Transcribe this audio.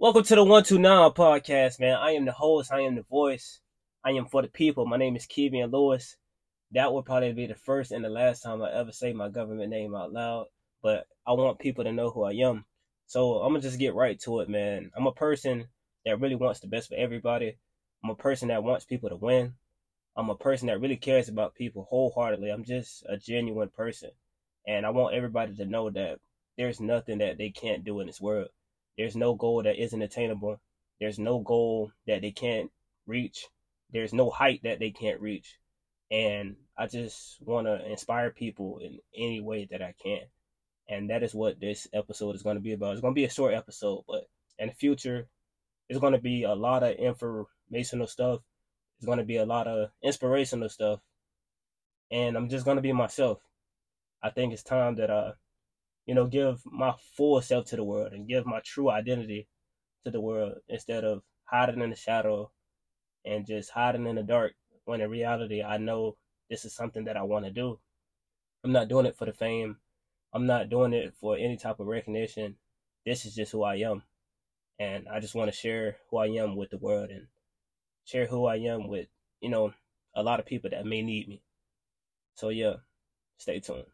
Welcome to the 129 podcast, man. I am the host, I am the voice, I am for the people. My name is Kevian Lewis. That will probably be the first and the last time I ever say my government name out loud, but I want people to know who I am. So I'm gonna just get right to it, man. I'm a person that really wants the best for everybody. I'm a person that wants people to win. I'm a person that really cares about people wholeheartedly. I'm just a genuine person. And I want everybody to know that there's nothing that they can't do in this world. There's no goal that isn't attainable. There's no goal that they can't reach. There's no height that they can't reach. And I just want to inspire people in any way that I can. And that is what this episode is going to be about. It's going to be a short episode, but in the future, it's going to be a lot of informational stuff. It's going to be a lot of inspirational stuff. And I'm just going to be myself. I think it's time that I, you know, give my full self to the world and give my true identity to the world instead of hiding in the shadow and just hiding in the dark when in reality I know this is something that I want to do. I'm not doing it for the fame. I'm not doing it for any type of recognition. This is just who I am. And I just want to share who I am with the world and share who I am with, you know, a lot of people that may need me. So yeah, stay tuned.